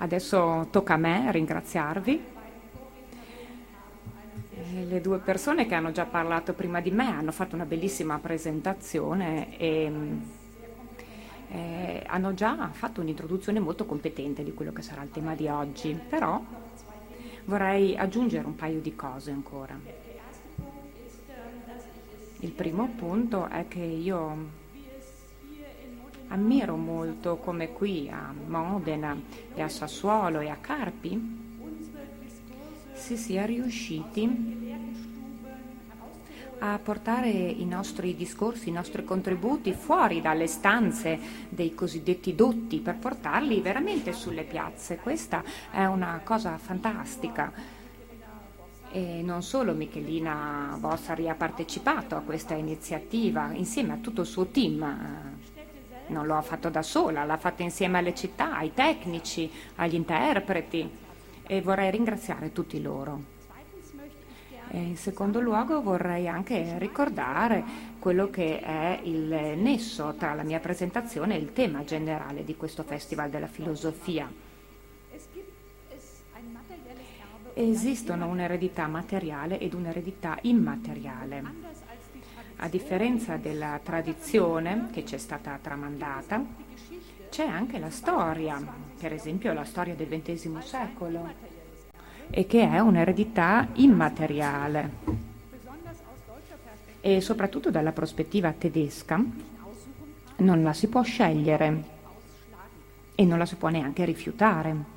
Adesso tocca a me ringraziarvi. Le due persone che hanno già parlato prima di me hanno fatto una bellissima presentazione e eh, hanno già fatto un'introduzione molto competente di quello che sarà il tema di oggi, però vorrei aggiungere un paio di cose ancora. Il primo punto è che io Ammiro molto come qui a Modena e a Sassuolo e a Carpi si sia riusciti a portare i nostri discorsi, i nostri contributi fuori dalle stanze dei cosiddetti dotti per portarli veramente sulle piazze. Questa è una cosa fantastica. E non solo Michelina Bossari ha partecipato a questa iniziativa insieme a tutto il suo team non lo ha fatto da sola, l'ha fatto insieme alle città, ai tecnici, agli interpreti e vorrei ringraziare tutti loro. E in secondo luogo vorrei anche ricordare quello che è il nesso tra la mia presentazione e il tema generale di questo Festival della Filosofia. Esistono un'eredità materiale ed un'eredità immateriale. A differenza della tradizione che ci è stata tramandata, c'è anche la storia, per esempio la storia del XX secolo, e che è un'eredità immateriale. E soprattutto dalla prospettiva tedesca non la si può scegliere e non la si può neanche rifiutare.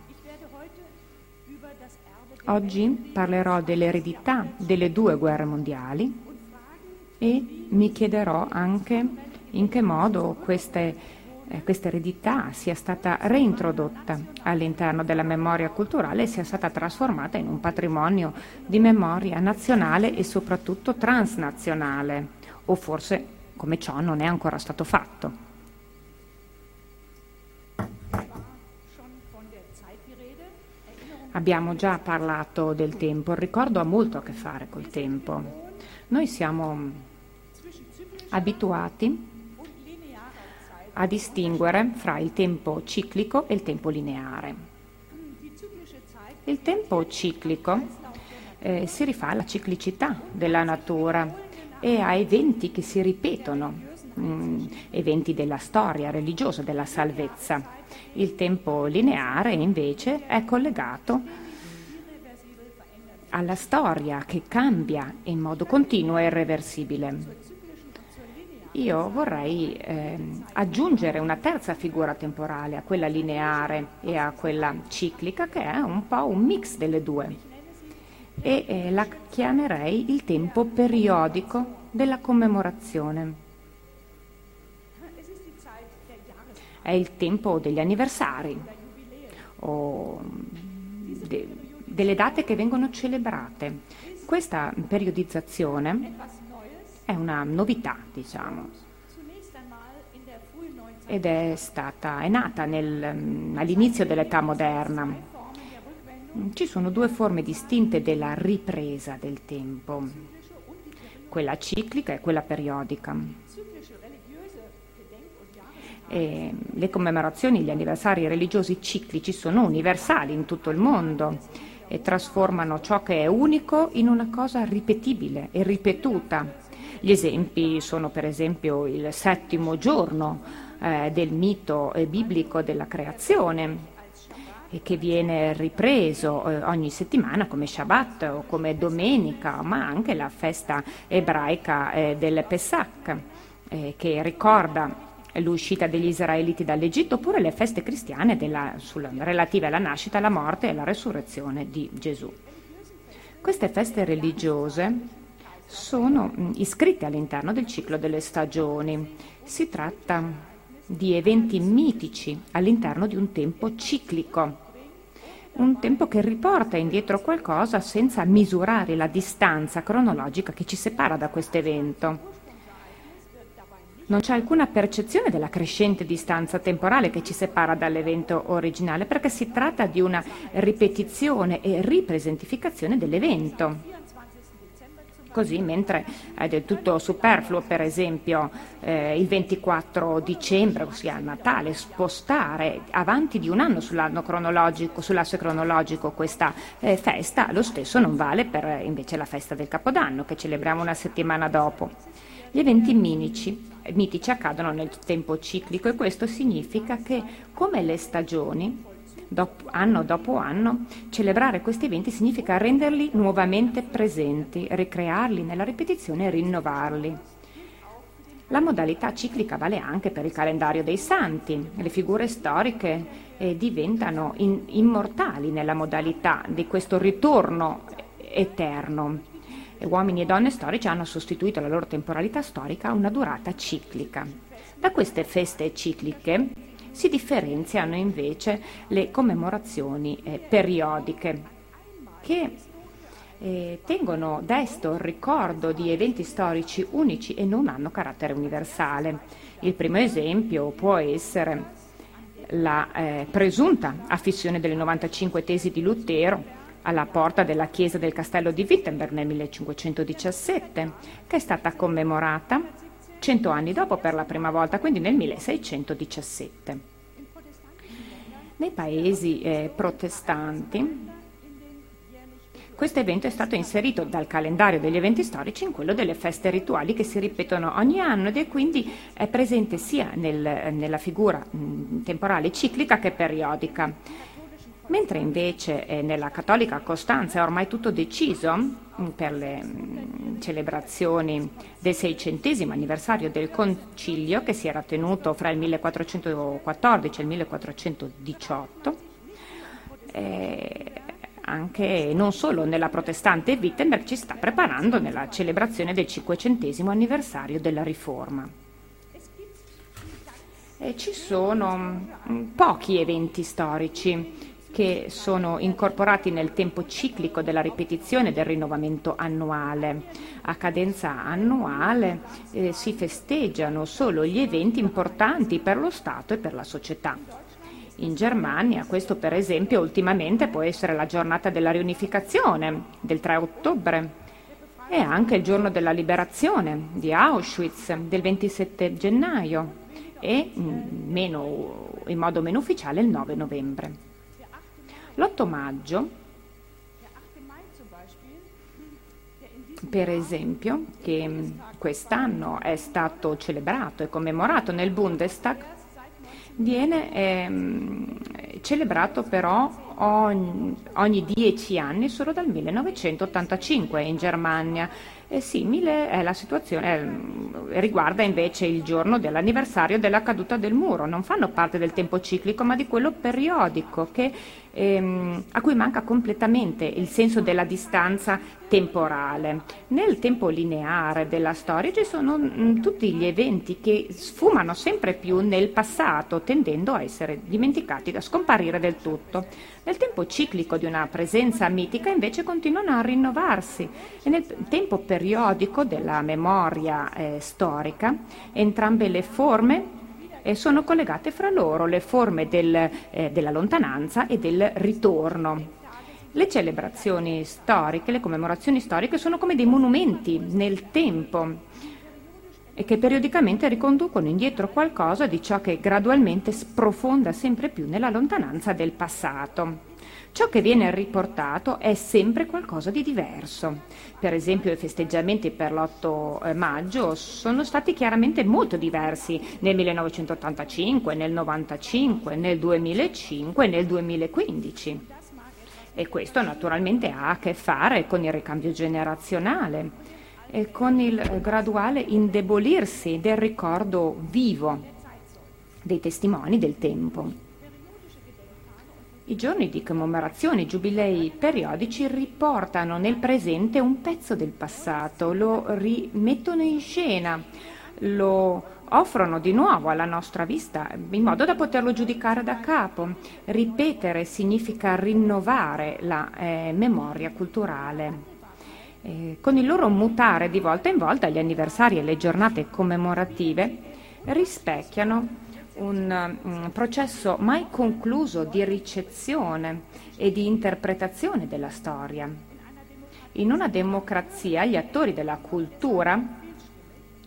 Oggi parlerò dell'eredità delle due guerre mondiali e mi chiederò anche in che modo queste, eh, questa eredità sia stata reintrodotta all'interno della memoria culturale e sia stata trasformata in un patrimonio di memoria nazionale e soprattutto transnazionale, o forse come ciò non è ancora stato fatto. Abbiamo già parlato del tempo, il ricordo ha molto a che fare col tempo. Noi siamo abituati a distinguere fra il tempo ciclico e il tempo lineare. Il tempo ciclico eh, si rifà alla ciclicità della natura e a eventi che si ripetono, mh, mm, eventi della storia religiosa, della salvezza. Il tempo lineare invece è collegato alla storia che cambia in modo continuo e irreversibile. Io vorrei eh, aggiungere una terza figura temporale a quella lineare e a quella ciclica, che è un po' un mix delle due. E eh, la chiamerei il tempo periodico della commemorazione. È il tempo degli anniversari o de, delle date che vengono celebrate. Questa periodizzazione è una novità, diciamo. Ed è stata, è nata nel, mm, all'inizio dell'età moderna. Ci sono due forme distinte della ripresa del tempo, quella ciclica e quella periodica. E le commemorazioni, gli anniversari religiosi ciclici sono universali in tutto il mondo e trasformano ciò che è unico in una cosa ripetibile e ripetuta gli esempi sono per esempio il settimo giorno eh, del mito eh, biblico della creazione che viene ripreso eh, ogni settimana come Shabbat o come domenica, ma anche la festa ebraica eh, del Pesach eh, che ricorda l'uscita degli israeliti dall'Egitto, oppure le feste cristiane della, sul, relative alla nascita, alla morte e alla resurrezione di Gesù. Queste feste religiose sono mm, iscritte all'interno del ciclo delle stagioni. Si tratta di eventi mitici all'interno di un tempo ciclico, un tempo che riporta indietro qualcosa senza misurare la distanza cronologica che ci separa da questo evento. Non c'è alcuna percezione della crescente distanza temporale che ci separa dall'evento originale, perché si tratta di una ripetizione e ripresentificazione dell'evento. Così, mentre è del tutto superfluo, per esempio, eh, il 24 dicembre, ossia il Natale, spostare avanti di un anno sull'anno cronologico, sull'asse cronologico questa eh, festa, lo stesso non vale per eh, invece la festa del Capodanno, che celebriamo una settimana dopo. Gli eventi minici, mitici accadono nel tempo ciclico e questo significa che, come le stagioni, dopo, anno dopo anno, celebrare questi eventi significa renderli nuovamente presenti, ricrearli nella ripetizione e rinnovarli. La modalità ciclica vale anche per il calendario dei santi. Le figure storiche eh, diventano in, immortali nella modalità di questo ritorno eterno. E uomini e donne storici hanno sostituito la loro temporalità storica a una durata ciclica. Da queste feste cicliche si differenziano invece le commemorazioni eh, periodiche che eh, tengono desto il ricordo di eventi storici unici e non hanno carattere universale. Il primo esempio può essere la eh, presunta affissione delle 95 tesi di Lutero alla porta della chiesa del castello di Wittenberg nel 1517, che è stata commemorata cento anni dopo per la prima volta, quindi nel 1617. Nei paesi eh, protestanti questo evento è stato inserito dal calendario degli eventi storici in quello delle feste rituali che si ripetono ogni anno ed è quindi è presente sia nel, nella figura mh, temporale ciclica che periodica. Mentre invece eh, nella cattolica Costanza è ormai tutto deciso mh, per le mh, celebrazioni del seicentesimo anniversario del concilio che si era tenuto fra il 1414 e il 1418, eh, anche non solo nella protestante Wittenberg ci sta preparando nella celebrazione del cinquecentesimo anniversario della Riforma. E ci sono pochi eventi storici che sono incorporati nel tempo ciclico della ripetizione del rinnovamento annuale. A cadenza annuale eh, si festeggiano solo gli eventi importanti per lo Stato e per la società. In Germania questo per esempio ultimamente può essere la giornata della riunificazione del 3 ottobre e anche il giorno della liberazione di Auschwitz del 27 gennaio e mm, meno, in modo meno ufficiale il 9 novembre. L'8 maggio, per esempio, che quest'anno è stato celebrato e commemorato nel Bundestag, viene ehm, celebrato però ogni, ogni, dieci anni solo dal 1985 in Germania. E simile è la situazione, eh, riguarda invece il giorno dell'anniversario della caduta del muro. Non fanno parte del tempo ciclico, ma di quello periodico che ehm, a cui manca completamente il senso della distanza temporale. Nel tempo lineare della storia ci sono mh, mm, tutti gli eventi che sfumano sempre più nel passato, tendendo a essere dimenticati, a scomparire del tutto. Nel tempo ciclico di una presenza mitica invece continuano a rinnovarsi e nel tempo periodico della memoria eh, storica entrambe le forme eh, sono collegate fra loro le forme del, eh, della lontananza e del ritorno. Le celebrazioni storiche, le commemorazioni storiche sono come dei monumenti nel tempo e che periodicamente riconducono indietro qualcosa di ciò che gradualmente sprofonda sempre più nella lontananza del passato. Ciò che viene riportato è sempre qualcosa di diverso. Per esempio i festeggiamenti per l'8 eh, maggio sono stati chiaramente molto diversi nel 1985, nel 95, nel 2005 e nel 2015. E questo naturalmente ha a che fare con il ricambio generazionale e con il graduale indebolirsi del ricordo vivo dei testimoni del tempo. I giorni di commemorazione, i giubilei periodici riportano nel presente un pezzo del passato, lo rimettono in scena, lo offrono di nuovo alla nostra vista in modo da poterlo giudicare da capo. Ripetere significa rinnovare la eh, memoria culturale. Eh, con il loro mutare di volta in volta gli anniversari e le giornate commemorative rispecchiano un, un processo mai concluso di ricezione e di interpretazione della storia. In una democrazia gli attori della cultura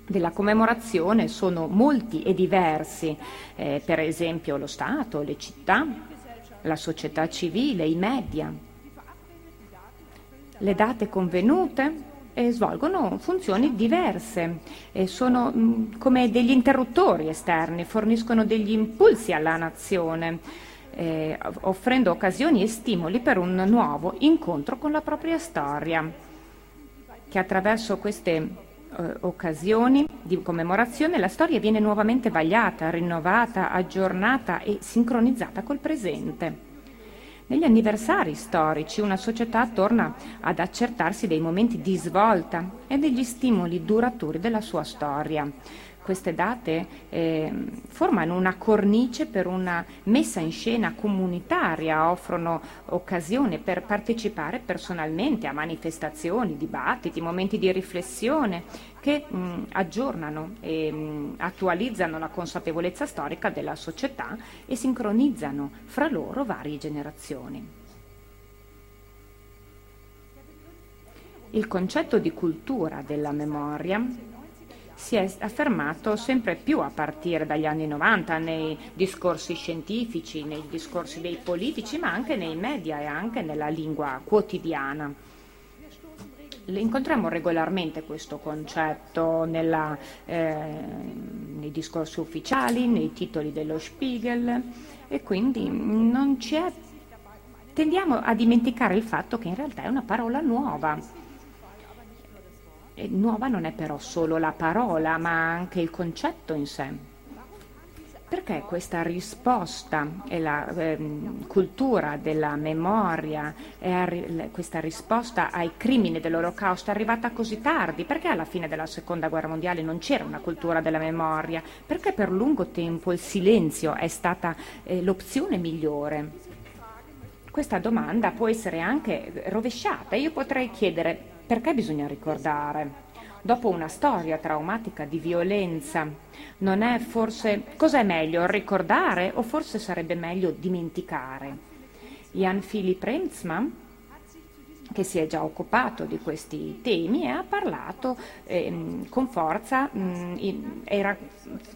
della commemorazione sono molti e diversi, eh, per esempio lo Stato, le città, la società civile, i media. Le date convenute eh, svolgono funzioni diverse, eh, sono mm, come degli interruttori esterni, forniscono degli impulsi alla nazione, eh, offrendo occasioni e stimoli per un nuovo incontro con la propria storia, che attraverso queste eh, occasioni di commemorazione la storia viene nuovamente vagliata, rinnovata, aggiornata e sincronizzata col presente. Negli anniversari storici una società torna ad accertarsi dei momenti di svolta e degli stimoli duraturi della sua storia. Queste date eh, formano una cornice per una messa in scena comunitaria, offrono occasione per partecipare personalmente a manifestazioni, dibattiti, momenti di riflessione che mh, aggiornano e mh, attualizzano la consapevolezza storica della società e sincronizzano fra loro varie generazioni. Il concetto di cultura della memoria si è affermato sempre più a partire dagli anni 90 nei discorsi scientifici, nei discorsi dei politici, ma anche nei media e anche nella lingua quotidiana incontriamo regolarmente questo concetto nella, eh, nei discorsi ufficiali, nei titoli dello Spiegel e quindi non c'è, tendiamo a dimenticare il fatto che in realtà è una parola nuova. E nuova non è però solo la parola, ma anche il concetto in sé. Perché questa risposta e la eh, cultura della memoria, e questa risposta ai crimini dell'olocausto è arrivata così tardi? Perché alla fine della seconda guerra mondiale non c'era una cultura della memoria? Perché per lungo tempo il silenzio è stata eh, l'opzione migliore? Questa domanda può essere anche rovesciata. Io potrei chiedere perché bisogna ricordare? dopo una storia traumatica di violenza, non è forse cos'è meglio ricordare o forse sarebbe meglio dimenticare? Jan Philipp Remzmann che si è già occupato di questi temi e ha parlato eh, con forza, mh, in, era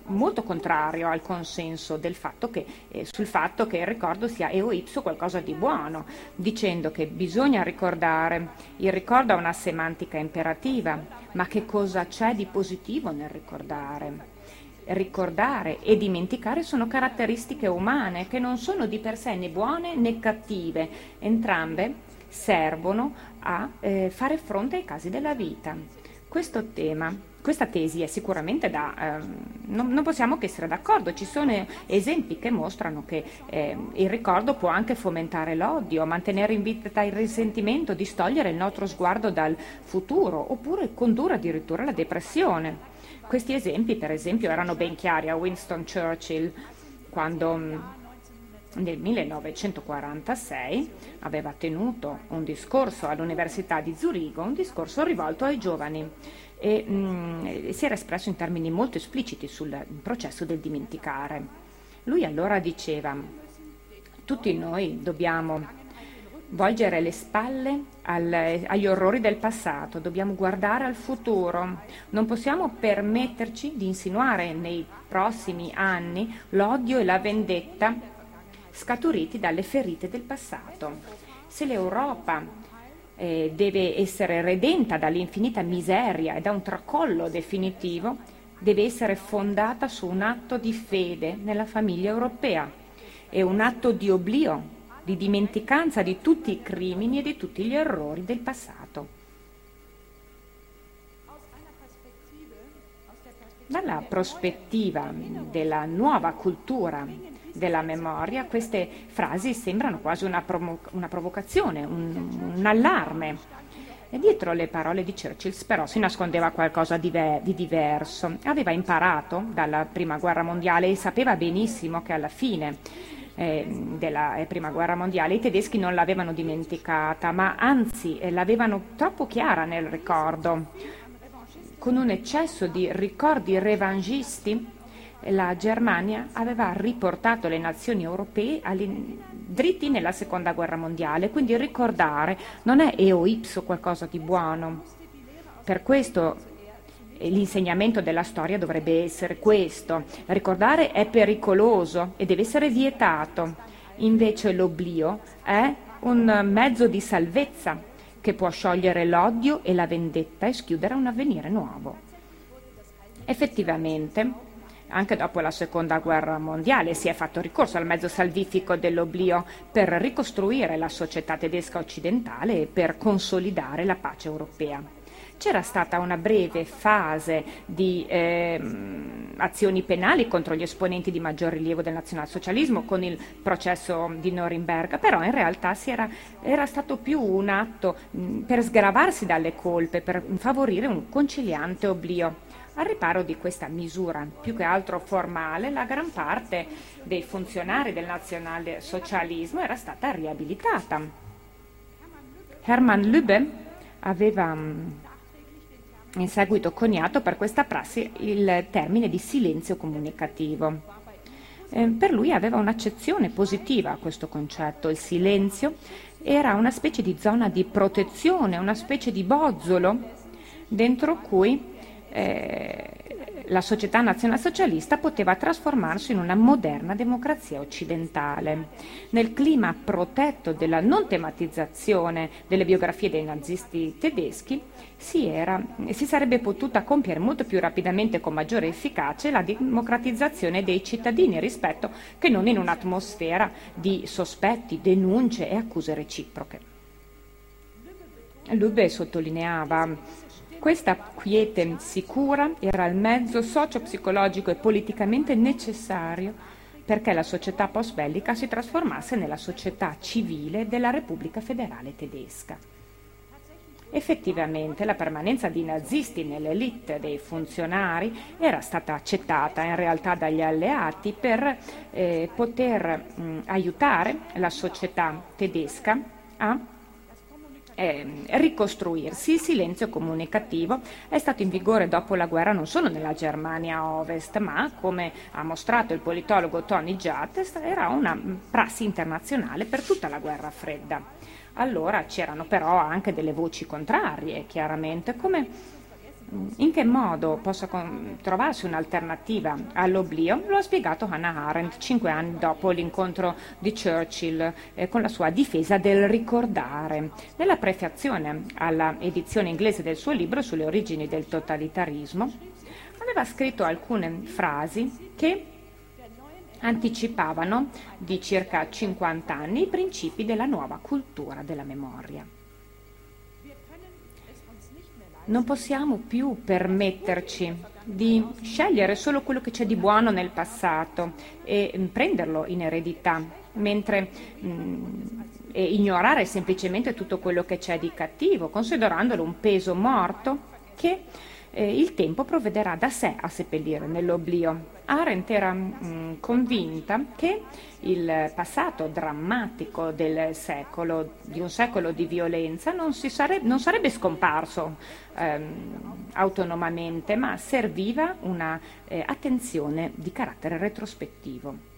molto contrario al consenso fatto che, eh, sul fatto che il ricordo sia eo ipso qualcosa di buono, dicendo che bisogna ricordare, il ricordo ha una semantica imperativa, ma che cosa c'è di positivo nel ricordare? ricordare e dimenticare sono caratteristiche umane che non sono di per sé né buone né cattive, entrambe servono a eh, fare fronte ai casi della vita. Questo tema, questa tesi è sicuramente da, eh, non, non, possiamo che essere d'accordo, ci sono esempi che mostrano che eh, il ricordo può anche fomentare l'odio, mantenere in vita il risentimento, distogliere il nostro sguardo dal futuro oppure condurre addirittura alla depressione. Questi esempi per esempio erano ben chiari a Winston Churchill quando nel 1946 aveva tenuto un discorso all'Università di Zurigo, un discorso rivolto ai giovani e mh, mm, si era espresso in termini molto espliciti sul processo del dimenticare. Lui allora diceva, tutti noi dobbiamo volgere le spalle al, agli orrori del passato, dobbiamo guardare al futuro, non possiamo permetterci di insinuare nei prossimi anni l'odio e la vendetta scaturiti dalle ferite del passato. Se l'Europa eh, deve essere redenta dall'infinita miseria e da un tracollo definitivo, deve essere fondata su un atto di fede nella famiglia europea e un atto di oblio, di dimenticanza di tutti i crimini e di tutti gli errori del passato. Dalla prospettiva della nuova cultura della memoria, queste frasi sembrano quasi una, provo- una provocazione, un, un allarme. E dietro le parole di Churchill però si nascondeva qualcosa di, ve- di, diverso. Aveva imparato dalla Prima Guerra Mondiale e sapeva benissimo che alla fine eh, della eh, Prima Guerra Mondiale i tedeschi non l'avevano dimenticata, ma anzi eh, l'avevano troppo chiara nel ricordo. Con un eccesso di ricordi revangisti la Germania aveva riportato le nazioni europee dritti nella seconda guerra mondiale, quindi ricordare non è eo ipso qualcosa di buono. Per questo eh, l'insegnamento della storia dovrebbe essere questo. Ricordare è pericoloso e deve essere vietato. Invece l'oblio è un mezzo di salvezza che può sciogliere l'odio e la vendetta e schiudere un avvenire nuovo. Effettivamente, anche dopo la seconda guerra mondiale si è fatto ricorso al mezzo salvifico dell'oblio per ricostruire la società tedesca occidentale e per consolidare la pace europea. C'era stata una breve fase di eh, azioni penali contro gli esponenti di maggior rilievo del nazionalsocialismo con il processo di Norimberga, però in realtà era, era, stato più un atto mh, per sgravarsi dalle colpe, per favorire un conciliante oblio. Al riparo di questa misura, più che altro formale, la gran parte dei funzionari del nazionalsocialismo era stata riabilitata. Hermann Lübbe aveva mm, in seguito coniato per questa prassi il termine di silenzio comunicativo. Eh, per lui aveva un'accezione positiva a questo concetto. Il silenzio era una specie di zona di protezione, una specie di bozzolo dentro cui eh, la società nazionalsocialista poteva trasformarsi in una moderna democrazia occidentale. Nel clima protetto della non tematizzazione delle biografie dei nazisti tedeschi si, era, si sarebbe potuta compiere molto più rapidamente e con maggiore efficacia la democratizzazione dei cittadini rispetto che non in un'atmosfera di sospetti, denunce e accuse reciproche. Lubbe sottolineava questa quiete sicura era il mezzo socio-psicologico e politicamente necessario perché la società post-bellica si trasformasse nella società civile della Repubblica federale tedesca. Effettivamente la permanenza di nazisti nell'elite dei funzionari era stata accettata in realtà dagli alleati per eh, poter mh, aiutare la società tedesca a eh, ricostruirsi. Il silenzio comunicativo è stato in vigore dopo la guerra non solo nella Germania Ovest, ma come ha mostrato il politologo Tony Judd, era una prassi internazionale per tutta la guerra fredda. Allora c'erano però anche delle voci contrarie, chiaramente, come in che modo possa trovarsi un'alternativa all'oblio lo ha spiegato Hannah Arendt cinque anni dopo l'incontro di Churchill eh, con la sua difesa del ricordare. Nella prefazione alla edizione inglese del suo libro sulle origini del totalitarismo aveva scritto alcune frasi che anticipavano di circa 50 anni i principi della nuova cultura della memoria. Non possiamo più permetterci di scegliere solo quello che c'è di buono nel passato e mm, prenderlo in eredità, mentre mh, mm, ignorare semplicemente tutto quello che c'è di cattivo, considerandolo un peso morto che eh, il tempo provvederà da sé a seppellire nell'oblio. Arendt era mh, mm, convinta che il passato drammatico del secolo, di un secolo di violenza, non, sarebbe, non sarebbe, scomparso ehm, autonomamente, ma serviva una eh, di carattere retrospettivo.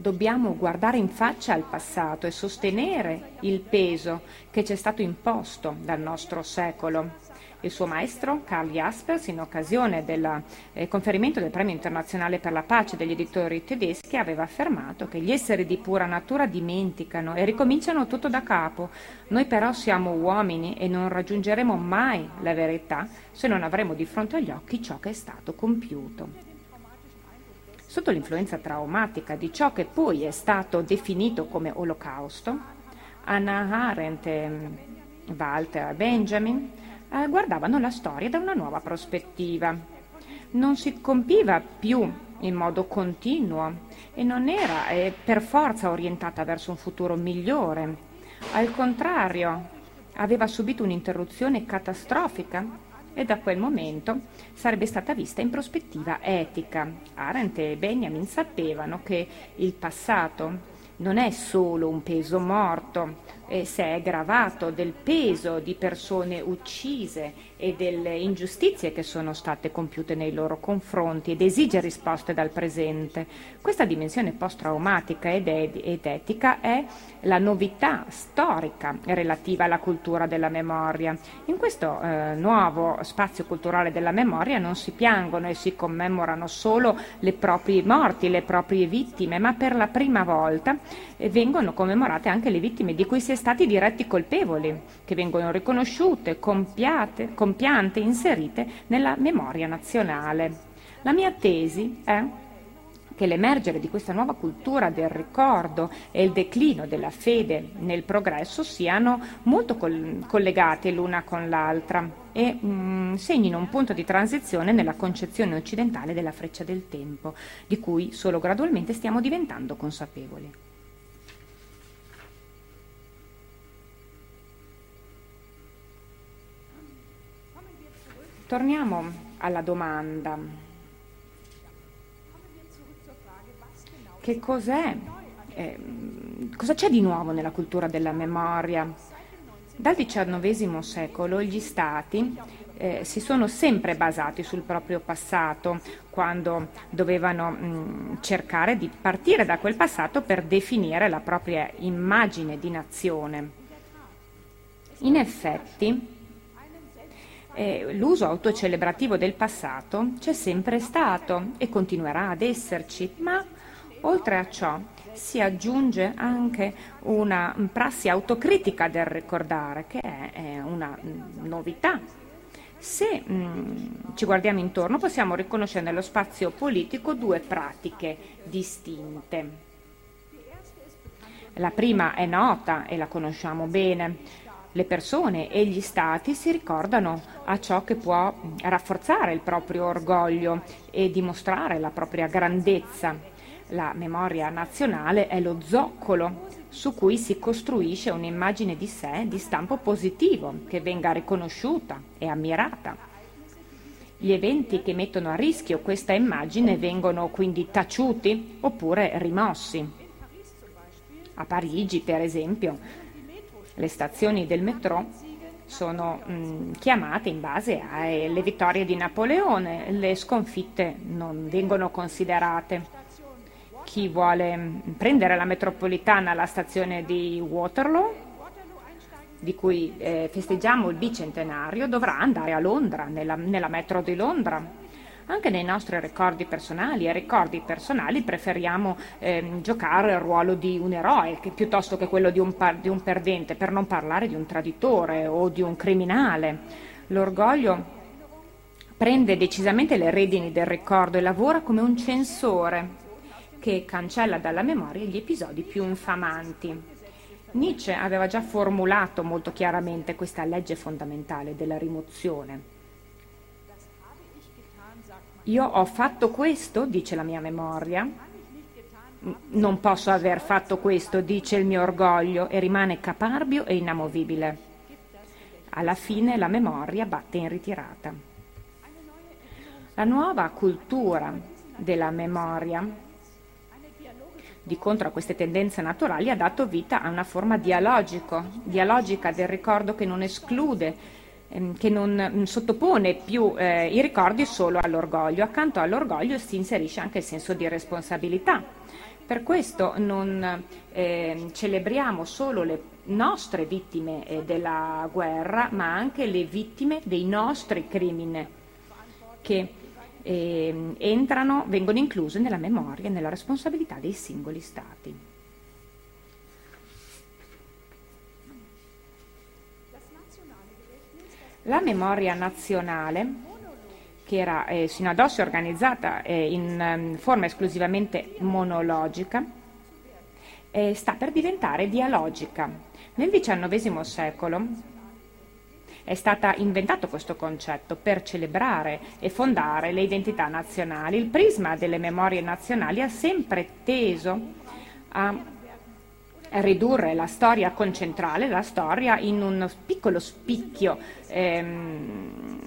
Dobbiamo guardare in faccia al passato e sostenere il peso che ci è stato imposto dal nostro secolo il suo maestro, Karl Jaspers, in occasione del eh, conferimento del Premio internazionale per la pace degli editori tedeschi, aveva affermato che gli esseri di pura natura dimenticano e ricominciano tutto da capo. Noi però siamo uomini e non raggiungeremo mai la verità se non avremo di fronte agli occhi ciò che è stato compiuto. Sotto l'influenza traumatica di ciò che poi è stato definito come olocausto, Anna Arendt e Walter Benjamin eh, guardavano la storia da una nuova prospettiva. Non si compiva più in modo continuo e non era eh, per forza orientata verso un futuro migliore. Al contrario, aveva subito un'interruzione catastrofica e da quel momento sarebbe stata vista in prospettiva etica. Arendt e Benjamin sapevano che il passato non è solo un peso morto, eh, se è gravato del peso di persone uccise e delle ingiustizie che sono state compiute nei loro confronti ed esige risposte dal presente. Questa dimensione post-traumatica ed, ed, ed etica è la novità storica relativa alla cultura della memoria. In questo eh, nuovo spazio culturale della memoria non si piangono e si commemorano solo le proprie morti, le proprie vittime, ma per la prima volta eh, vengono commemorate anche le vittime di cui si è stati diretti colpevoli, che vengono riconosciute, compiate, compiante, inserite nella memoria nazionale. La mia tesi è che l'emergere di questa nuova cultura del ricordo e il declino della fede nel progresso siano molto col- collegate l'una con l'altra e mh, mm, segnino un punto di transizione nella concezione occidentale della freccia del tempo, di cui solo gradualmente stiamo diventando consapevoli. Torniamo alla domanda. Che cos'è? Eh, cosa c'è di nuovo nella cultura della memoria? Dal XIX secolo gli Stati eh, si sono sempre basati sul proprio passato quando dovevano mh, cercare di partire da quel passato per definire la propria immagine di nazione. In effetti, eh, l'uso autocelebrativo del passato c'è sempre stato e continuerà ad esserci, ma oltre a ciò si aggiunge anche una prassi autocritica del ricordare, che è, è una novità. Se mh, mm, ci guardiamo intorno possiamo riconoscere nello spazio politico due pratiche distinte. La prima è nota e la conosciamo bene, le persone e gli stati si ricordano a ciò che può rafforzare il proprio orgoglio e dimostrare la propria grandezza. La memoria nazionale è lo zoccolo su cui si costruisce un'immagine di sé di stampo positivo che venga riconosciuta e ammirata. Gli eventi che mettono a rischio questa immagine vengono quindi taciuti oppure rimossi. A Parigi, per esempio, le stazioni del metro sono mh, chiamate in base alle vittorie di Napoleone, le sconfitte non vengono considerate. Chi vuole prendere la metropolitana alla stazione di Waterloo, di cui eh, festeggiamo il bicentenario, dovrà andare a Londra, nella, nella metro di Londra anche nei nostri ricordi personali e ricordi personali preferiamo ehm, giocare il ruolo di un eroe che, piuttosto che quello di un, par- di un perdente, per non parlare di un traditore o di un criminale. L'orgoglio prende decisamente le redini del ricordo e lavora come un censore che cancella dalla memoria gli episodi più infamanti. Nietzsche aveva già formulato molto chiaramente questa legge fondamentale della rimozione. Io ho fatto questo, dice la mia memoria, non posso aver fatto questo, dice il mio orgoglio, e rimane caparbio e inamovibile. Alla fine la memoria batte in ritirata. La nuova cultura della memoria, di contro a queste tendenze naturali, ha dato vita a una forma dialogico, dialogica del ricordo che non esclude che non sottopone più eh, i ricordi solo all'orgoglio. Accanto all'orgoglio si inserisce anche il senso di responsabilità. Per questo non eh, celebriamo solo le nostre vittime eh, della guerra, ma anche le vittime dei nostri crimini che ehm, entrano, vengono incluse nella memoria e nella responsabilità dei singoli Stati. La memoria nazionale, che era eh, sino ad oggi organizzata eh, in um, forma esclusivamente monologica, eh, sta per diventare dialogica. Nel XIX secolo è stato inventato questo concetto per celebrare e fondare le identità nazionali. Il prisma delle memorie nazionali ha sempre teso a ridurre la storia concentrale, la storia in un piccolo spicchio ehm,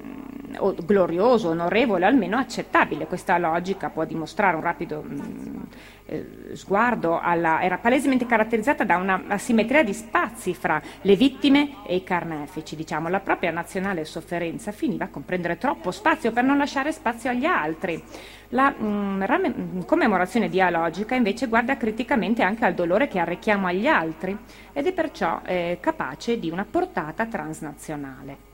glorioso, onorevole, almeno accettabile. Questa logica può dimostrare un rapido mh, mm, eh, sguardo alla, era palesemente caratterizzata da una asimmetria di spazi fra le vittime e i carnefici. Diciamo. La propria nazionale sofferenza finiva con prendere troppo spazio per non lasciare spazio agli altri. La mh, mm, mm, commemorazione dialogica invece guarda criticamente anche al dolore che arrechiamo agli altri ed è perciò eh, capace di una portata transnazionale.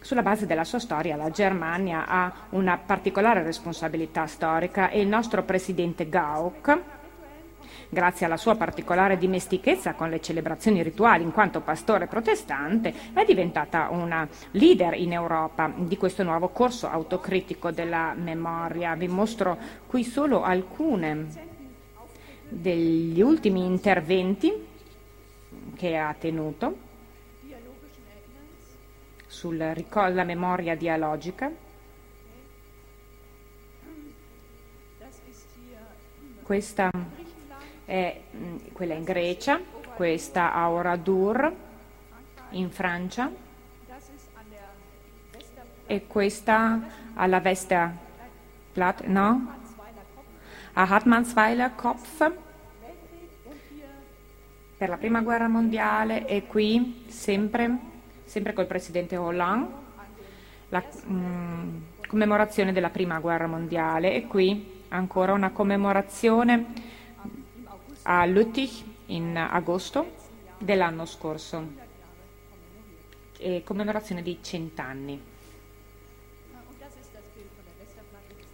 Sulla base della sua storia la Germania ha una particolare responsabilità storica e il nostro presidente Gauck, grazie alla sua particolare dimestichezza con le celebrazioni rituali in quanto pastore protestante, è diventata una leader in Europa di questo nuovo corso autocritico della memoria. Vi mostro qui solo alcune degli ultimi interventi che ha tenuto sulla memoria dialogica. Questa è mm, quella in Grecia, questa a Oradour in Francia. E questa alla Westerplatte, no? A Hartmannsweiler Kopf. Per la prima guerra mondiale e qui sempre sempre col presidente Hollande, la mh, mm, commemorazione della prima guerra mondiale. E qui ancora una commemorazione a Lüttich in agosto dell'anno scorso, commemorazione di cent'anni.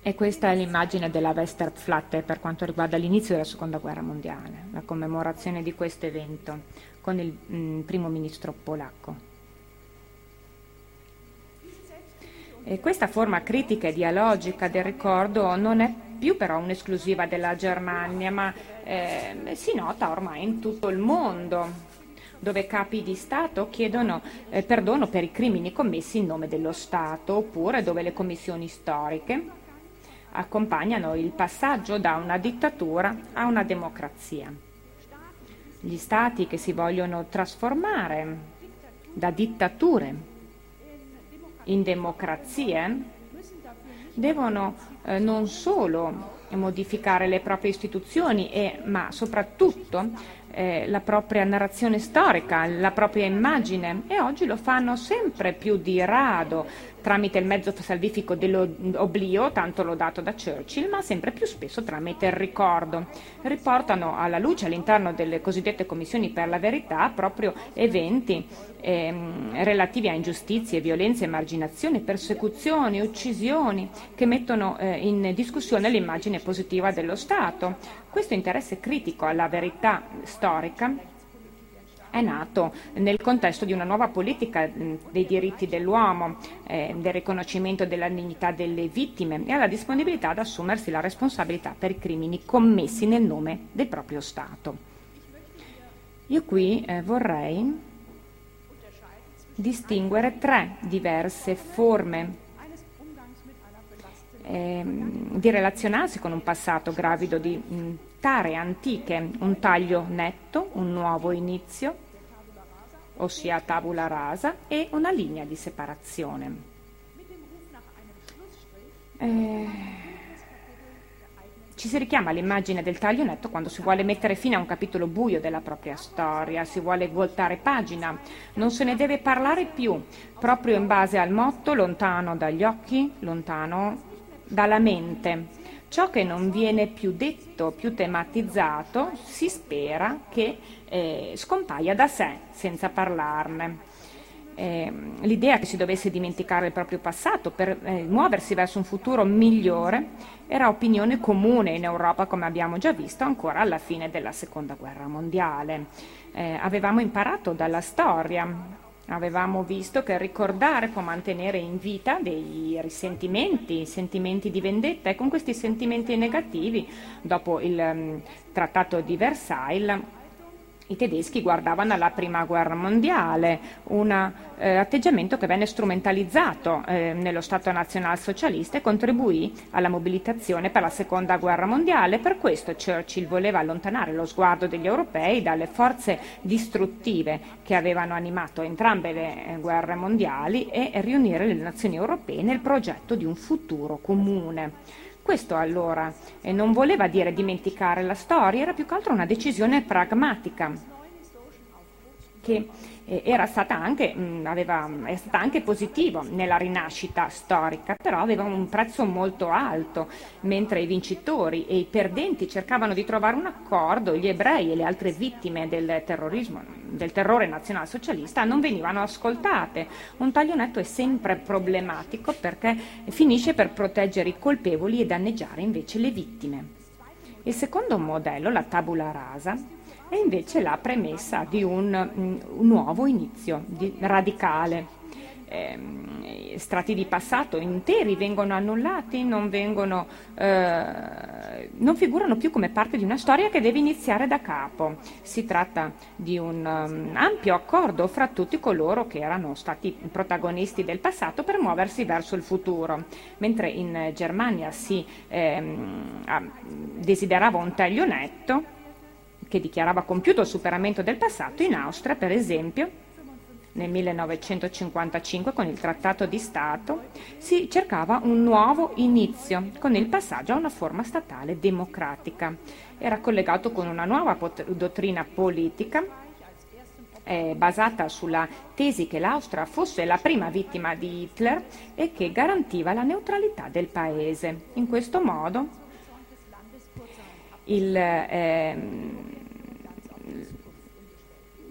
E questa è l'immagine della Westerplatte per quanto riguarda l'inizio della seconda guerra mondiale, la commemorazione di questo evento con il mh, mm, primo ministro polacco. E questa forma critica e dialogica del ricordo non è più però un'esclusiva della Germania, ma eh, si nota ormai in tutto il mondo, dove capi di Stato chiedono eh, perdono per i crimini commessi in nome dello Stato, oppure dove le commissioni storiche accompagnano il passaggio da una dittatura a una democrazia. Gli Stati che si vogliono trasformare da dittature in democrazie devono eh, non solo modificare le proprie istituzioni, e, ma soprattutto eh, la propria narrazione storica, la propria immagine. E oggi lo fanno sempre più di rado tramite il mezzo salvifico dell'oblio, tanto lodato da Churchill, ma sempre più spesso tramite il ricordo. Riportano alla luce all'interno delle cosiddette commissioni per la verità proprio eventi ehm, relativi a ingiustizie, violenze, emarginazioni, persecuzioni, uccisioni che mettono eh, in discussione l'immagine positiva dello Stato. Questo interesse critico alla verità storica è nato nel contesto di una nuova politica dei diritti dell'uomo, eh, del riconoscimento della dignità delle vittime e alla disponibilità ad assumersi la responsabilità per i crimini commessi nel nome del proprio Stato. Io qui eh, vorrei distinguere tre diverse forme eh, di relazionarsi con un passato gravido di mh, tare antiche, un taglio netto, un nuovo inizio, ossia tabula rasa, e una linea di separazione. Eh, ci si richiama all'immagine del taglio netto quando si vuole mettere fine a un capitolo buio della propria storia, si vuole voltare pagina, non se ne deve parlare più, proprio in base al motto lontano dagli occhi, lontano dalla mente. Ciò che non viene più detto, più tematizzato, si spera che eh, scompaia da sé, senza parlarne. Eh, l'idea che si dovesse dimenticare il proprio passato per eh, muoversi verso un futuro migliore era opinione comune in Europa, come abbiamo già visto, ancora alla fine della Seconda Guerra Mondiale. Eh, avevamo imparato dalla storia, Avevamo visto che ricordare può mantenere in vita dei risentimenti, sentimenti di vendetta e con questi sentimenti negativi, dopo il um, trattato di Versailles, i tedeschi guardavano alla prima guerra mondiale, un eh, atteggiamento che venne strumentalizzato eh, nello Stato nazionalsocialista e contribuì alla mobilitazione per la seconda guerra mondiale. Per questo Churchill voleva allontanare lo sguardo degli europei dalle forze distruttive che avevano animato entrambe le eh, guerre mondiali e riunire le nazioni europee nel progetto di un futuro comune. Questo allora. Eh, non voleva dire dimenticare la storia, era più che altro una decisione pragmatica che eh, era, stata anche, mh, aveva, è stata anche positivo nella rinascita storica, però aveva un prezzo molto alto, mentre i vincitori e i perdenti cercavano di trovare un accordo, gli ebrei e le altre vittime del terrorismo, del terrore nazionalsocialista non venivano ascoltate. Un taglio netto è sempre problematico perché finisce per proteggere i colpevoli e danneggiare invece le vittime. Il secondo modello, la tabula rasa, è invece la premessa di un, un nuovo inizio di, radicale. Eh, strati di passato interi vengono annullati, non, vengono, eh, non, figurano più come parte di una storia che deve iniziare da capo. Si tratta di un um, ampio accordo fra tutti coloro che erano stati protagonisti del passato per muoversi verso il futuro. Mentre in Germania si ehm, desiderava un taglio netto, che dichiarava compiuto il superamento del passato, in Austria, per esempio, nel 1955 con il Trattato di Stato, si cercava un nuovo inizio con il passaggio a una forma statale democratica. Era collegato con una nuova pot- dottrina politica eh, basata sulla tesi che l'Austria fosse la prima vittima di Hitler e che garantiva la neutralità del paese. In questo modo il, eh,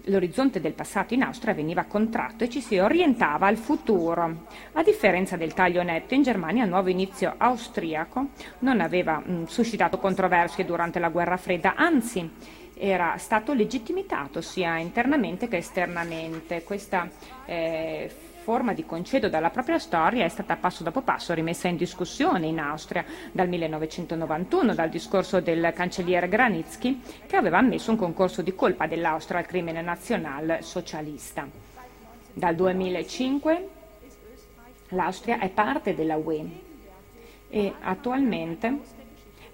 l'orizzonte del passato in Austria veniva contratto e ci si orientava al futuro. A differenza del taglio netto, in Germania il nuovo inizio austriaco non aveva mh, suscitato controversie durante la guerra fredda, anzi era stato legittimato sia internamente che esternamente. Questa eh, forma di concedo dalla propria storia è stata passo dopo passo rimessa in discussione in Austria dal 1991 dal discorso del cancelliere Granitzky che aveva ammesso un concorso di colpa dell'Austria al crimine nazionale socialista. Dal 2005 l'Austria è parte della UE e attualmente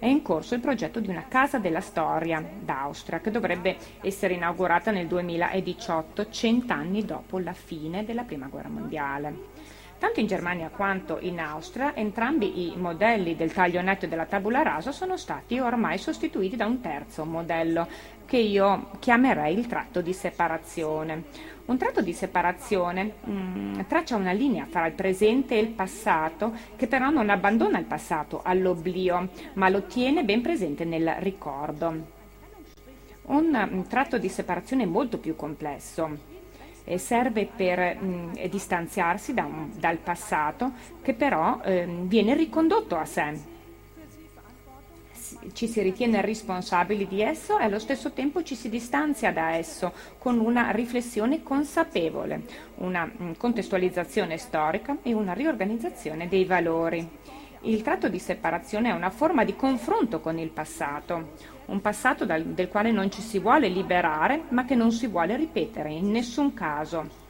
è in corso il progetto di una Casa della Storia d'Austria che dovrebbe essere inaugurata nel 2018, cent'anni dopo la fine della Prima Guerra Mondiale. Tanto in Germania quanto in Austria, entrambi i modelli del taglio netto e della tabula rasa sono stati ormai sostituiti da un terzo modello, che io chiamerei il tratto di separazione. Un tratto di separazione mh, mm, traccia una linea tra il presente e il passato, che però non abbandona il passato all'oblio, ma lo tiene ben presente nel ricordo. Un mh, mm, tratto di separazione molto più complesso. Eh, serve per mh, mm, distanziarsi da un, dal passato che però eh, viene ricondotto a sé ci si ritiene responsabili di esso e allo stesso tempo ci si distanzia da esso con una riflessione consapevole, una mm, contestualizzazione storica e una riorganizzazione dei valori. Il tratto di separazione è una forma di confronto con il passato, un passato dal, del quale non ci si vuole liberare ma che non si vuole ripetere in nessun caso.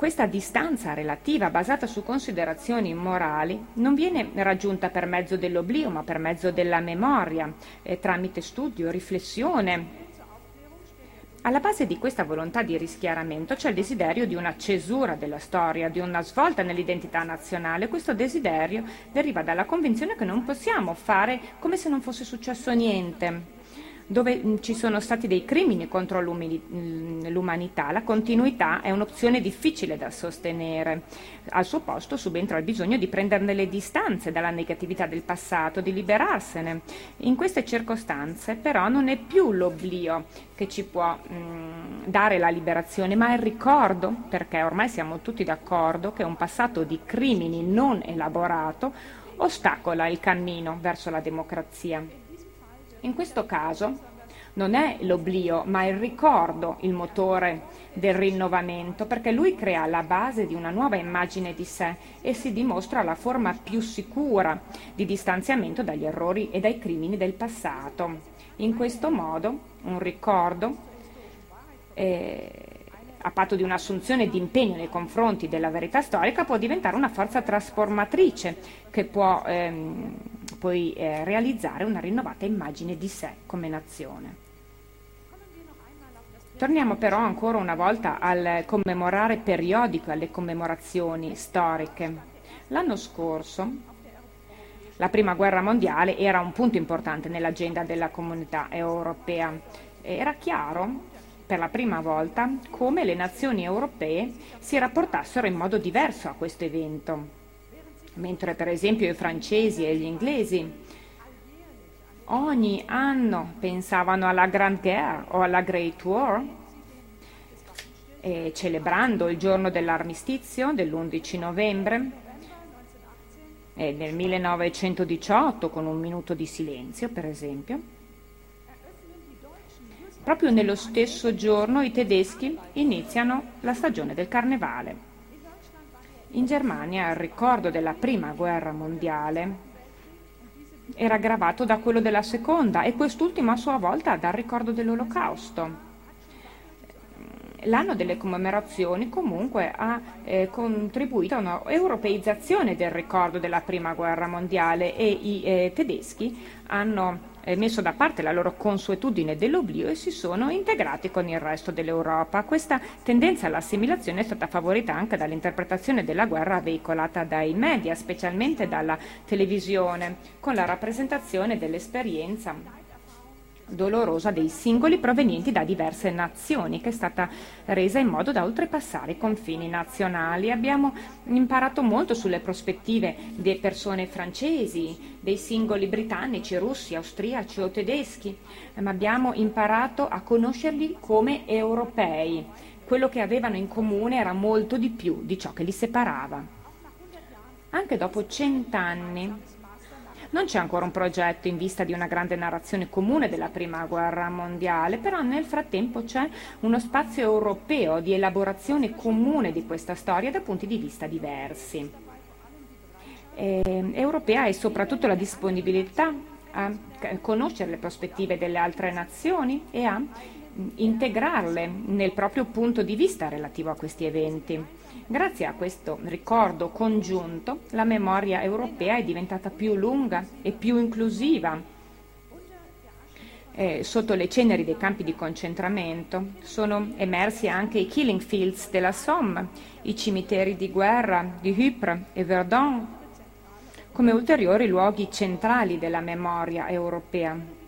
Questa distanza relativa basata su considerazioni morali non viene raggiunta per mezzo dell'oblio, ma per mezzo della memoria, eh, tramite studio, riflessione. Alla base di questa volontà di rischiaramento c'è il desiderio di una cesura della storia, di una svolta nell'identità nazionale. Questo desiderio deriva dalla convinzione che non possiamo fare come se non fosse successo niente dove mm, ci sono stati dei crimini contro mm, l'umanità, la continuità è un'opzione difficile da sostenere. Al suo posto subentra il bisogno di prenderne le distanze dalla negatività del passato, di liberarsene. In queste circostanze però non è più l'oblio che ci può mh, mm, dare la liberazione, ma il ricordo, perché ormai siamo tutti d'accordo che un passato di crimini non elaborato ostacola il cammino verso la democrazia. In questo caso Non è l'oblio, ma il ricordo il motore del rinnovamento, perché lui crea la base di una nuova immagine di sé e si dimostra la forma più sicura di distanziamento dagli errori e dai crimini del passato. In questo modo, un ricordo eh, a patto di un'assunzione di impegno nei confronti della verità storica, può diventare una forza trasformatrice che può ehm, poi eh, realizzare una rinnovata immagine di sé come nazione. Torniamo però ancora una volta al commemorare periodico, alle commemorazioni storiche. L'anno scorso la prima guerra mondiale era un punto importante nell'agenda della comunità europea. Era chiaro per la prima volta come le nazioni europee si rapportassero in modo diverso a questo evento, mentre per esempio i francesi e gli inglesi ogni anno pensavano alla Grande Guerre o alla Great War, eh, celebrando il giorno dell'armistizio dell'11 novembre eh, nel 1918 con un minuto di silenzio, per esempio. Proprio nello stesso giorno i tedeschi iniziano la stagione del carnevale. In Germania il ricordo della prima guerra mondiale era aggravato da quello della seconda e quest'ultimo a sua volta dal ricordo dell'olocausto. L'anno delle commemorazioni comunque ha eh, contribuito a un'europeizzazione del ricordo della prima guerra mondiale e i eh, tedeschi hanno messo da parte la loro consuetudine dell'oblio e si sono integrati con il resto dell'Europa. Questa tendenza all'assimilazione è stata favorita anche dall'interpretazione della guerra veicolata dai media, specialmente dalla televisione, con la rappresentazione dell'esperienza dolorosa dei singoli provenienti da diverse nazioni, che è stata resa in modo da oltrepassare i confini nazionali. Abbiamo imparato molto sulle prospettive delle persone francesi, dei singoli britannici, russi, austriaci o tedeschi, ma abbiamo imparato a conoscerli come europei. Quello che avevano in comune era molto di più di ciò che li separava. Anche dopo cent'anni non c'è ancora un progetto in vista di una grande narrazione comune della Prima Guerra Mondiale, però nel frattempo c'è uno spazio europeo di elaborazione comune di questa storia da punti di vista diversi. Eh, europea è soprattutto la disponibilità a conoscere le prospettive delle altre nazioni e a integrarle nel proprio punto di vista relativo a questi eventi. Grazie a questo ricordo congiunto, la memoria europea è diventata più lunga e più inclusiva. Eh, sotto le ceneri dei campi di concentramento sono emersi anche i killing fields della Somme, i cimiteri di guerra di Ypres e Verdun, come ulteriori luoghi centrali della memoria europea.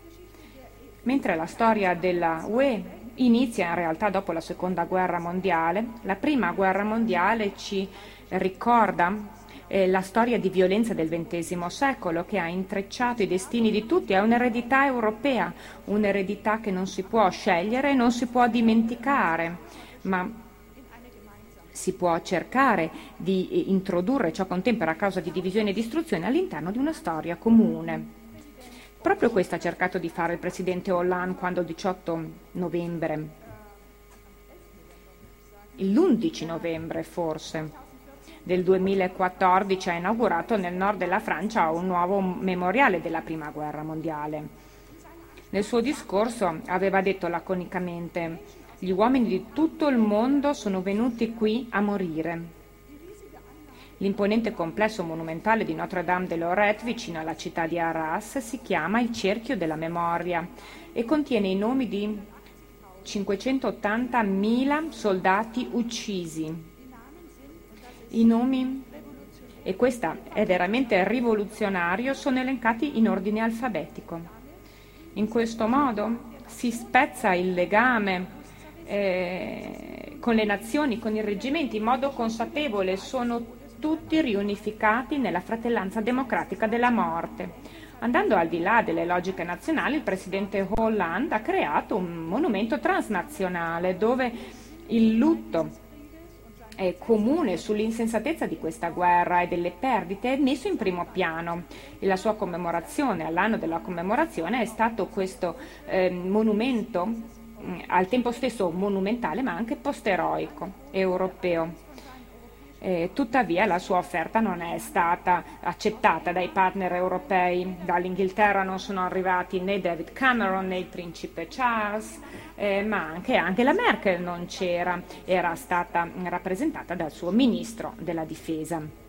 Mentre la storia della UE inizia in realtà dopo la seconda guerra mondiale. La prima guerra mondiale ci ricorda eh, la storia di violenza del XX secolo che ha intrecciato i destini di tutti, è un'eredità europea, un'eredità che non si può scegliere e non si può dimenticare, ma si può cercare di eh, introdurre ciò contempera a causa di divisione e distruzione all'interno di una storia comune. Proprio questo ha cercato di fare il presidente Hollande quando il 18 novembre, l'11 novembre forse, del 2014 ha inaugurato nel nord della Francia un nuovo memoriale della Prima Guerra Mondiale. Nel suo discorso aveva detto laconicamente gli uomini di tutto il mondo sono venuti qui a morire L'imponente complesso monumentale di Notre-Dame de Lorette, vicino alla città di Arras, si chiama il Cerchio della Memoria e contiene i nomi di 580.000 soldati uccisi. I nomi, e questo è veramente rivoluzionario, sono elencati in ordine alfabetico. In questo modo si spezza il legame eh, con le nazioni, con i reggimenti in modo consapevole, sono tutti riunificati nella fratellanza democratica della morte. Andando al di là delle logiche nazionali, il presidente Hollande ha creato un monumento transnazionale dove il lutto eh, comune sull'insensatezza di questa guerra e delle perdite è messo in primo piano e la sua commemorazione, all'anno della commemorazione, è stato questo eh, monumento mh, al tempo stesso monumentale ma anche posteroico europeo. Eh, tuttavia la sua offerta non è stata accettata dai partner europei. Dall'Inghilterra non sono arrivati né David Cameron né il principe Charles, eh, ma anche, anche la Merkel non c'era, era stata rappresentata dal suo ministro della difesa.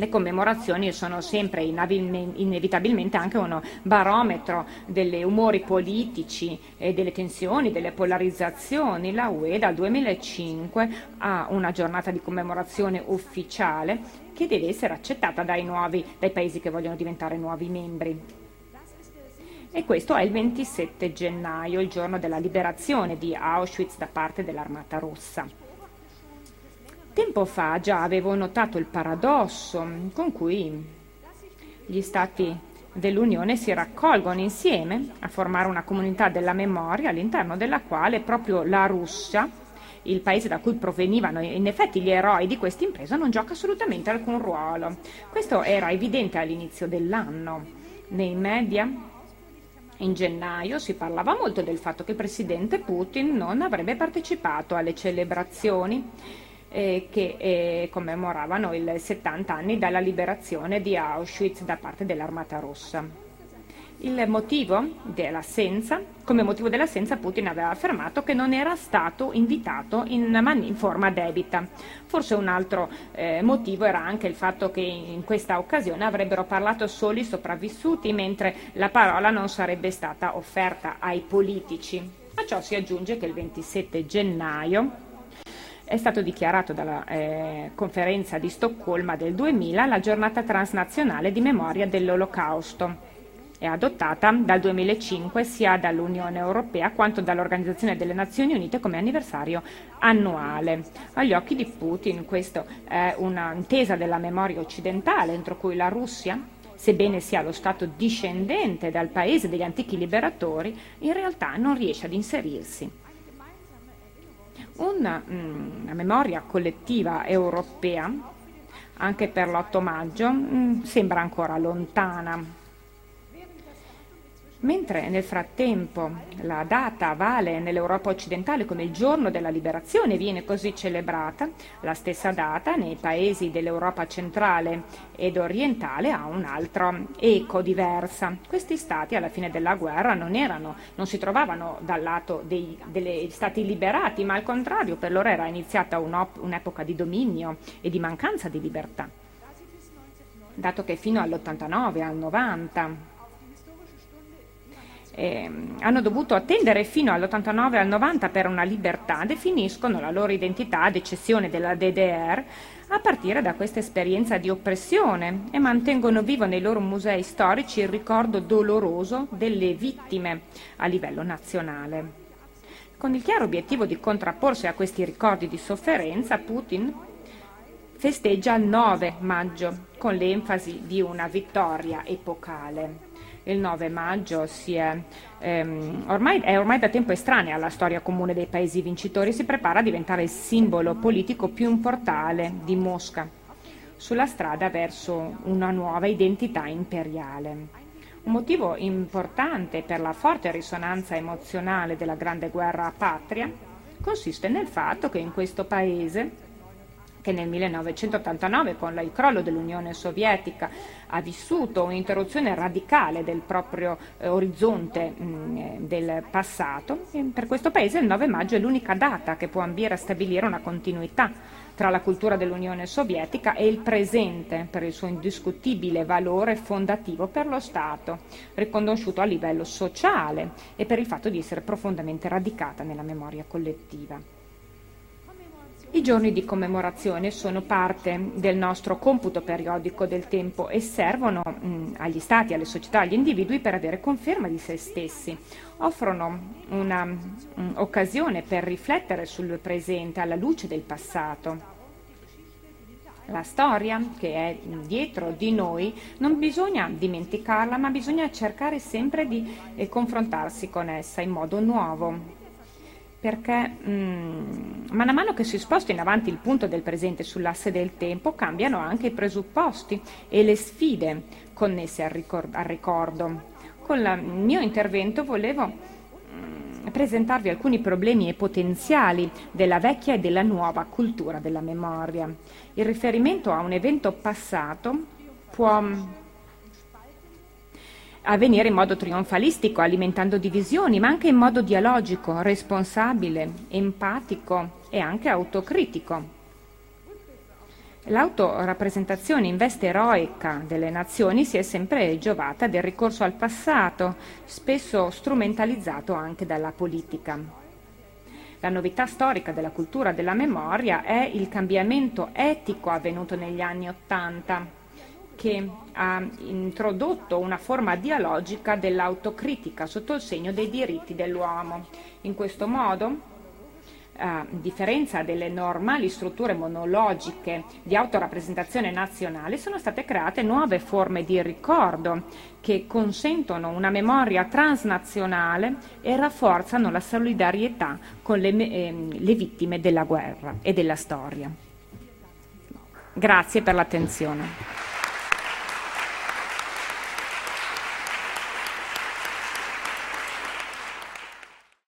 Le commemorazioni sono sempre inevitabilmente anche un barometro degli umori politici e delle tensioni, delle polarizzazioni. La UE dal 2005 ha una giornata di commemorazione ufficiale che deve essere accettata dai, nuovi, dai paesi che vogliono diventare nuovi membri. E questo è il 27 gennaio, il giorno della liberazione di Auschwitz da parte dell'Armata Rossa. Tempo fa già avevo notato il paradosso con cui gli Stati dell'Unione si raccolgono insieme a formare una comunità della memoria all'interno della quale proprio la Russia, il paese da cui provenivano in effetti gli eroi di questa impresa, non gioca assolutamente alcun ruolo. Questo era evidente all'inizio dell'anno. Nei media in gennaio si parlava molto del fatto che il presidente Putin non avrebbe partecipato alle celebrazioni eh, che eh, commemoravano i 70 anni dalla liberazione di Auschwitz da parte dell'Armata Rossa. Motivo come motivo dell'assenza Putin aveva affermato che non era stato invitato in, in forma debita. Forse un altro eh, motivo era anche il fatto che in questa occasione avrebbero parlato solo i sopravvissuti, mentre la parola non sarebbe stata offerta ai politici. A ciò si aggiunge che il 27 gennaio è stato dichiarato dalla eh, conferenza di Stoccolma del 2000 la giornata transnazionale di memoria dell'Olocausto. È adottata dal 2005 sia dall'Unione Europea quanto dall'Organizzazione delle Nazioni Unite come anniversario annuale. Agli occhi di Putin questa è un'intesa della memoria occidentale entro cui la Russia sebbene sia lo Stato discendente dal paese degli antichi liberatori, in realtà non riesce ad inserirsi una, mm, una memoria collettiva europea anche per l'8 maggio mm, sembra ancora lontana. Mentre nel frattempo la data vale nell'Europa occidentale come il giorno della liberazione, viene così celebrata, la stessa data nei paesi dell'Europa centrale ed orientale ha un'altra eco diversa. Questi stati alla fine della guerra non, erano, non si trovavano dal lato dei, degli stati liberati, ma al contrario per loro era iniziata un'epoca di dominio e di mancanza di libertà. Dato che fino all'89, al 90, eh, hanno dovuto attendere fino all'89 al 90 per una libertà, definiscono la loro identità, ad eccezione della DDR, a partire da questa esperienza di oppressione e mantengono vivo nei loro musei storici il ricordo doloroso delle vittime a livello nazionale. Con il chiaro obiettivo di contrapporsi a questi ricordi di sofferenza, Putin festeggia il 9 maggio con l'enfasi di una vittoria epocale il 9 maggio è, ehm, ormai, è ormai da tempo estranea alla storia comune dei paesi vincitori, si prepara a diventare il simbolo politico più importante di Mosca, sulla strada verso una nuova identità imperiale. Un motivo importante per la forte risonanza emozionale della grande guerra patria consiste nel fatto che in questo paese che nel 1989 con il crollo dell'Unione Sovietica ha vissuto un'interruzione radicale del proprio eh, orizzonte mh, mm, eh, del passato. E per questo paese il 9 maggio è l'unica data che può ambire a stabilire una continuità tra la cultura dell'Unione Sovietica e il presente per il suo indiscutibile valore fondativo per lo Stato, riconosciuto a livello sociale e per il fatto di essere profondamente radicata nella memoria collettiva. I giorni di commemorazione sono parte del nostro computo periodico del tempo e servono mh, agli stati, alle società, agli individui per avere conferma di se stessi. Offrono un'occasione per riflettere sul presente alla luce del passato. La storia che è dietro di noi non bisogna dimenticarla, ma bisogna cercare sempre di eh, confrontarsi con essa in modo nuovo perché mh, mm, mano a mano che si sposta in avanti il punto del presente sull'asse del tempo, cambiano anche i presupposti e le sfide connesse al, ricordo. Al ricordo. Con il mio intervento volevo mm, presentarvi alcuni problemi e potenziali della vecchia e della nuova cultura della memoria. Il riferimento a un evento passato può avvenire in modo trionfalistico, alimentando divisioni, ma anche in modo dialogico, responsabile, empatico e anche autocritico. L'autorappresentazione in veste eroica delle nazioni si è sempre giovata del ricorso al passato, spesso strumentalizzato anche dalla politica. La novità storica della cultura della memoria è il cambiamento etico avvenuto negli anni Ottanta che ha introdotto una forma dialogica dell'autocritica sotto il segno dei diritti dell'uomo. In questo modo a differenza delle normali strutture monologiche di autorappresentazione nazionale, sono state create nuove forme di ricordo che consentono una memoria transnazionale e rafforzano la solidarietà con le, eh, le vittime della guerra e della storia. Grazie per l'attenzione.